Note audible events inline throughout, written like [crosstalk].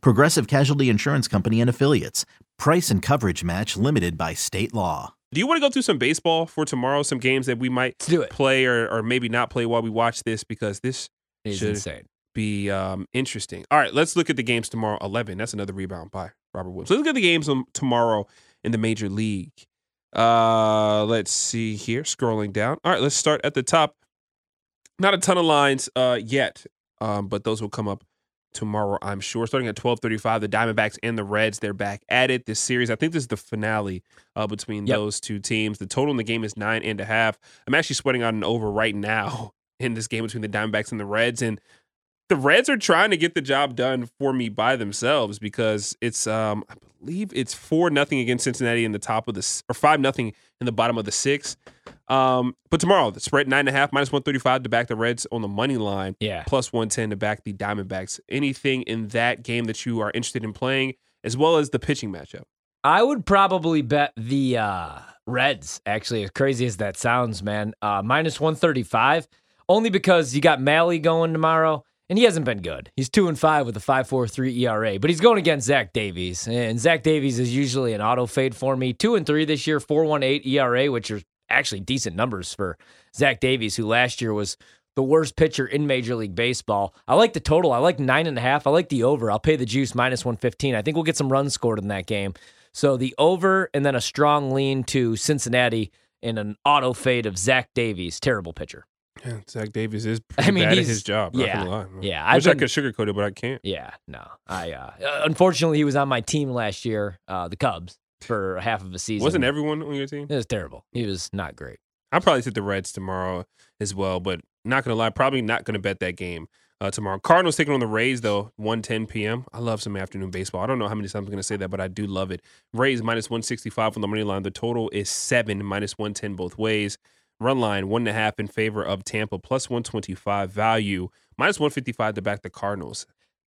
Progressive Casualty Insurance Company and Affiliates. Price and coverage match limited by state law. Do you want to go through some baseball for tomorrow? Some games that we might do it. play or, or maybe not play while we watch this because this It's should insane. be um, interesting. All right, let's look at the games tomorrow. 11. That's another rebound by Robert Williams. Let's look at the games um, tomorrow in the major league. Uh, let's see here. Scrolling down. All right, let's start at the top. Not a ton of lines uh, yet, um, but those will come up tomorrow, I'm sure. Starting at 12:35, the Diamondbacks and the Reds they're back at it this series. I think this is the finale uh, between Yep. those two teams. The total in the game is nine and a half. I'm actually sweating out an over right now [laughs] in this game between the Diamondbacks and the Reds, and the Reds are trying to get the job done for me by themselves because it's um I believe it's four nothing against Cincinnati in the top of the or five nothing in the bottom of the six. Um, but tomorrow the spread nine and a half minus one thirty five to back the Reds on the money line, Yeah. plus one ten to back the Diamondbacks. Anything in that game that you are interested in playing, as well as the pitching matchup. I would probably bet the uh, Reds, actually, as crazy as that sounds, man. Uh, minus 135, only because you got Mahle going tomorrow, and he hasn't been good. He's 2 and 5 with a 5.43 ERA, but he's going against Zach Davies, and Zach Davies is usually an auto fade for me. 2 and 3 this year, 4.18 ERA, which are actually decent numbers for Zach Davies, who last year was the worst pitcher in Major League Baseball. I like the total. I like nine and a half. I like the over. I'll pay the juice minus 115. I think we'll get some runs scored in that game. So the over and then a strong lean to Cincinnati in an auto fade of Zach Davies. Terrible pitcher. Yeah, Zach Davies is [laughs] I mean, bad at his job. Yeah, yeah, I wish I could sugarcoat it, but I can't. Yeah, no. I uh, unfortunately he was on my team last year, uh, the Cubs, for half of a season. Wasn't everyone on your team? It was terrible. He was not great. I'll probably sit the Reds tomorrow as well, but not gonna lie, probably not gonna bet that game uh, tomorrow. Cardinals taking on the Rays though, 1:10 p.m. I love some afternoon baseball. I don't know how many times I'm gonna say that, but I do love it. Rays minus 165 on the money line. The total is seven minus 110 both ways. Run line one and a half in favor of Tampa plus 125 value minus 155 to back the Cardinals.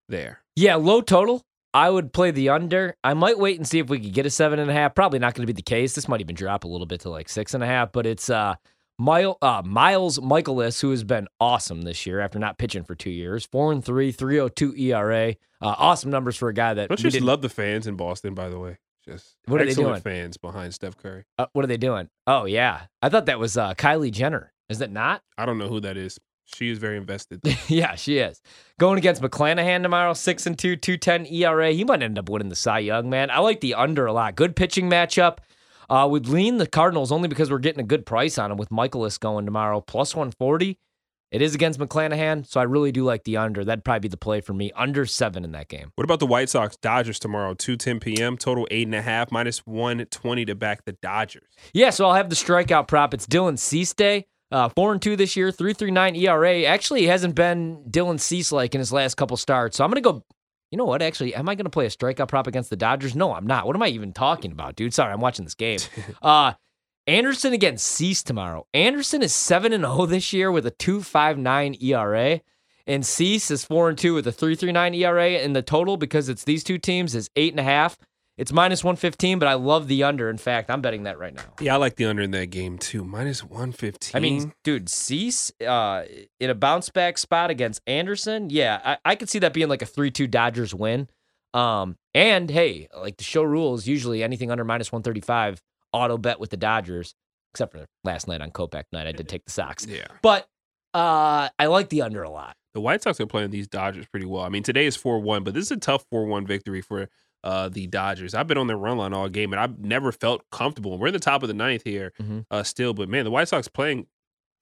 There. Yeah, low total. I would play the under. I might wait and see if we could get a seven and a half. Probably not going to be the case. This might even drop a little bit to like six and a half. But it's uh, Mile, uh Miles Mikolas, who has been awesome this year after not pitching for two years. Four and three, 302 ERA. Uh, awesome numbers for a guy that Don't you just love the fans in Boston, by the way? Just What are they doing? fans behind Steph Curry. uh, what are they doing? Oh yeah, I thought that was uh, Kylie Jenner. Is that not? I don't know who that is. She is very invested. [laughs] yeah, she is. Going against McClanahan tomorrow, six and two, two ten ERA. He might end up winning the Cy Young, man. I like the under a lot. Good pitching matchup. Uh, would lean the Cardinals only because we're getting a good price on him with Mikolas going tomorrow, plus 140. It is against McClanahan, so I really do like the under. That'd probably be the play for me. Under seven in that game. What about the White Sox Dodgers tomorrow? Two ten p.m. Total eight and a half minus one twenty to back the Dodgers. Yeah, so I'll have the strikeout prop. It's Dylan Cease Day. Uh, four and two this year, three three nine ERA. Actually, hasn't been Dylan Cease like in his last couple starts. So I'm gonna go. You know what? Actually, am I gonna play a strikeout prop against the Dodgers? No, I'm not. What am I even talking about, dude? Sorry, I'm watching this game. [laughs] Uh, Anderson against Cease tomorrow. Anderson is seven and zero this year with a two five nine ERA, and Cease is four and two with a three three nine ERA. And the total because it's these two teams is eight and a half. It's minus one fifteen, but I love the under. In fact, I'm betting that right now. Yeah, I like the under in that game too. Minus one fifteen. I mean, dude, Cease uh, in a bounce back spot against Anderson. Yeah, I, I could see that being like a 3 2 Dodgers win. Um, and hey, like the show rules, usually anything under minus 135, auto bet with the Dodgers, except for last night on Kopech night. I did take the Sox. yeah, But uh, I like the under a lot. the White Sox are playing these Dodgers pretty well. I mean, today is four one, but this is a tough four one victory for uh, the Dodgers. I've been on their run line all game, and I've never felt comfortable. We're in the top of the ninth here, Mhm. uh, still, but man, the White Sox playing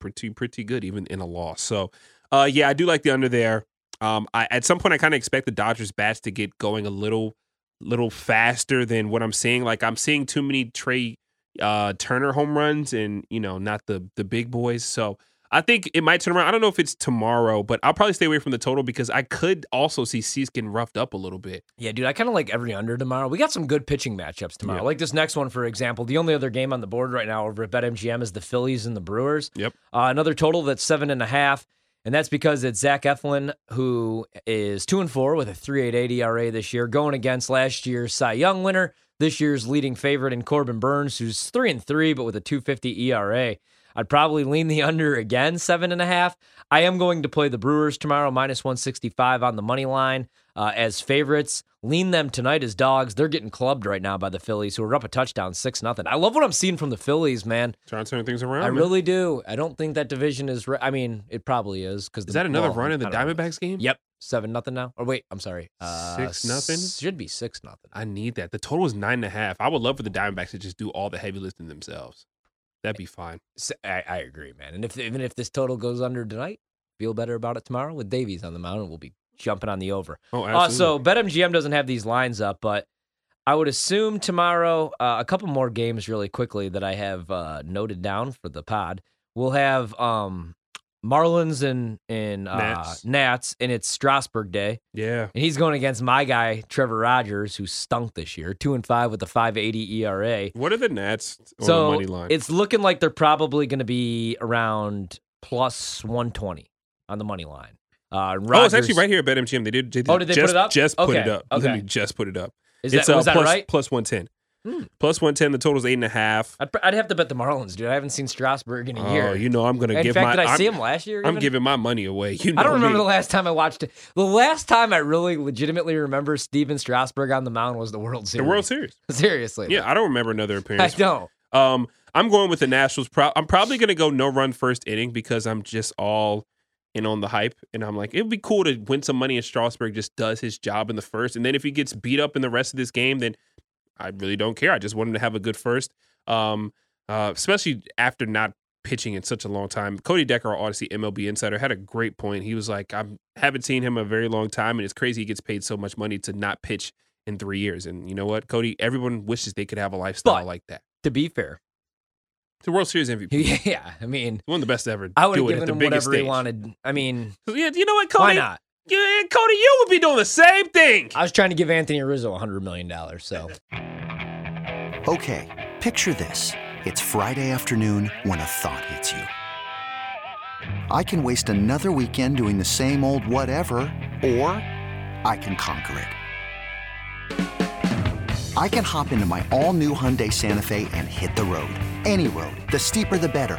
pretty pretty good even in a loss. So, uh, yeah, I do like the under there. Um, I at some point I kind of expect the Dodgers bats to get going a little little faster than what I'm seeing. Like I'm seeing too many Trea uh, Turner home runs, and you know, not the the big boys. So. I think it might turn around. I don't know if it's tomorrow, but I'll probably stay away from the total because I could also see Cease getting roughed up a little bit. Yeah, dude, I kind of like every under tomorrow. We got some good pitching matchups tomorrow. Yeah. Like this next one, for example. The only other game on the board right now over at BetMGM is the Phillies and the Brewers. Yep. Uh, another total that's seven and a half, and that's because it's Zach Eflin who is two and four with a three eight eight ERA this year, going against last year's Cy Young winner, this year's leading favorite in Corbin Burnes, who's three and three but with a two fifty ERA. I'd probably lean the [laughs] under again, seven and a half. I am going to play the Brewers tomorrow, minus 165 on the money line uh, as favorites. Lean them tonight as dogs. They're getting clubbed right now by the Phillies, who are up a touchdown, six nothing. I love what I'm seeing from the Phillies, man. Trying to turn things around. I man. really do. I don't think that division is. Re- I mean, it probably is because Is that another run in the Diamondbacks game? Yep, seven nothing now. Or wait, I'm sorry, uh, Six nothing? Should be six nothing. I need that. The total is nine and a half. I would love for the Diamondbacks to just do all the heavy lifting themselves. That'd be fine. I agree, man. And if even if this total goes under tonight, feel better about it tomorrow with Davies on the mound. We'll be jumping on the over. Oh, Uh, so BetMGM doesn't have these lines up, but I would assume tomorrow uh, a couple more games really quickly that I have uh, noted down for the pod. We'll have um, Marlins and and uh, Nats. Nats, and it's Strasburg Day, yeah. and he's going against my guy Trevor Rogers, who stunk this year, two and five with a five eighty ERA. What are the Nats on the So money line? it's looking like they're probably going to be around plus one twenty on the money line. Uh, oh, it's actually right here at BetMGM. They did. They Oh, did they put just, it up? Just put it up. okay. Literally just put it up. Is it's that, uh, was that plus- right? Plus one ten. Hmm. Plus one ten. The total's eight and a half. I'd, I'd have to bet the Marlins, dude. I haven't seen Strasburg in a Oh, year. you know I'm gonna in give fact, my. did I I'm, see him last year? I'm giving my money away. You know I don't remember the last time I watched it. The last time I really legitimately remember Stephen Strasburg on the mound was the World Series. the World Series. Seriously. Yeah, I don't remember another [laughs] appearance. I don't. Um, I'm going with the Nationals. Pro- I'm probably going to go no run first inning because I'm just all in on the hype, and I'm like, it'd be cool to win some money. And Strasburg just does his job in the first, and then if he gets beat up in the rest of this game, then I really don't care. I just want him to have a good first, um, uh, especially after not pitching in such a long time. Cody Decker, our Odyssey MLB insider, had a great point. He was like, I haven't seen him a very long time, and it's crazy he gets paid so much money to not pitch in three years. And you know what, Cody? Everyone wishes they could have a lifestyle But- like that. To be fair. The World Series MVP. [laughs] Yeah. I mean, One of the best ever. I would have given him whatever stage. he wanted. I mean, Yeah, you know what, Cody? why not? Yeah, Cody, you would be doing the same thing. I was trying to give Anthony Rizzo $100 million. So Okay, picture this. It's Friday afternoon when a thought hits you. I can waste another weekend doing the same old whatever, or I can conquer it. I can hop into my all new Hyundai Santa Fe and hit the road. Any road. The steeper, the better.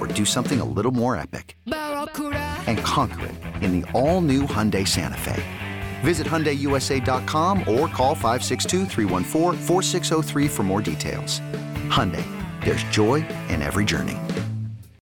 or do something a little more epic? And conquer it in the all new Hyundai Santa Fe. Visit HyundaiUSA.com or call 562-314-4603 for more details. Hyundai, there's joy in every journey.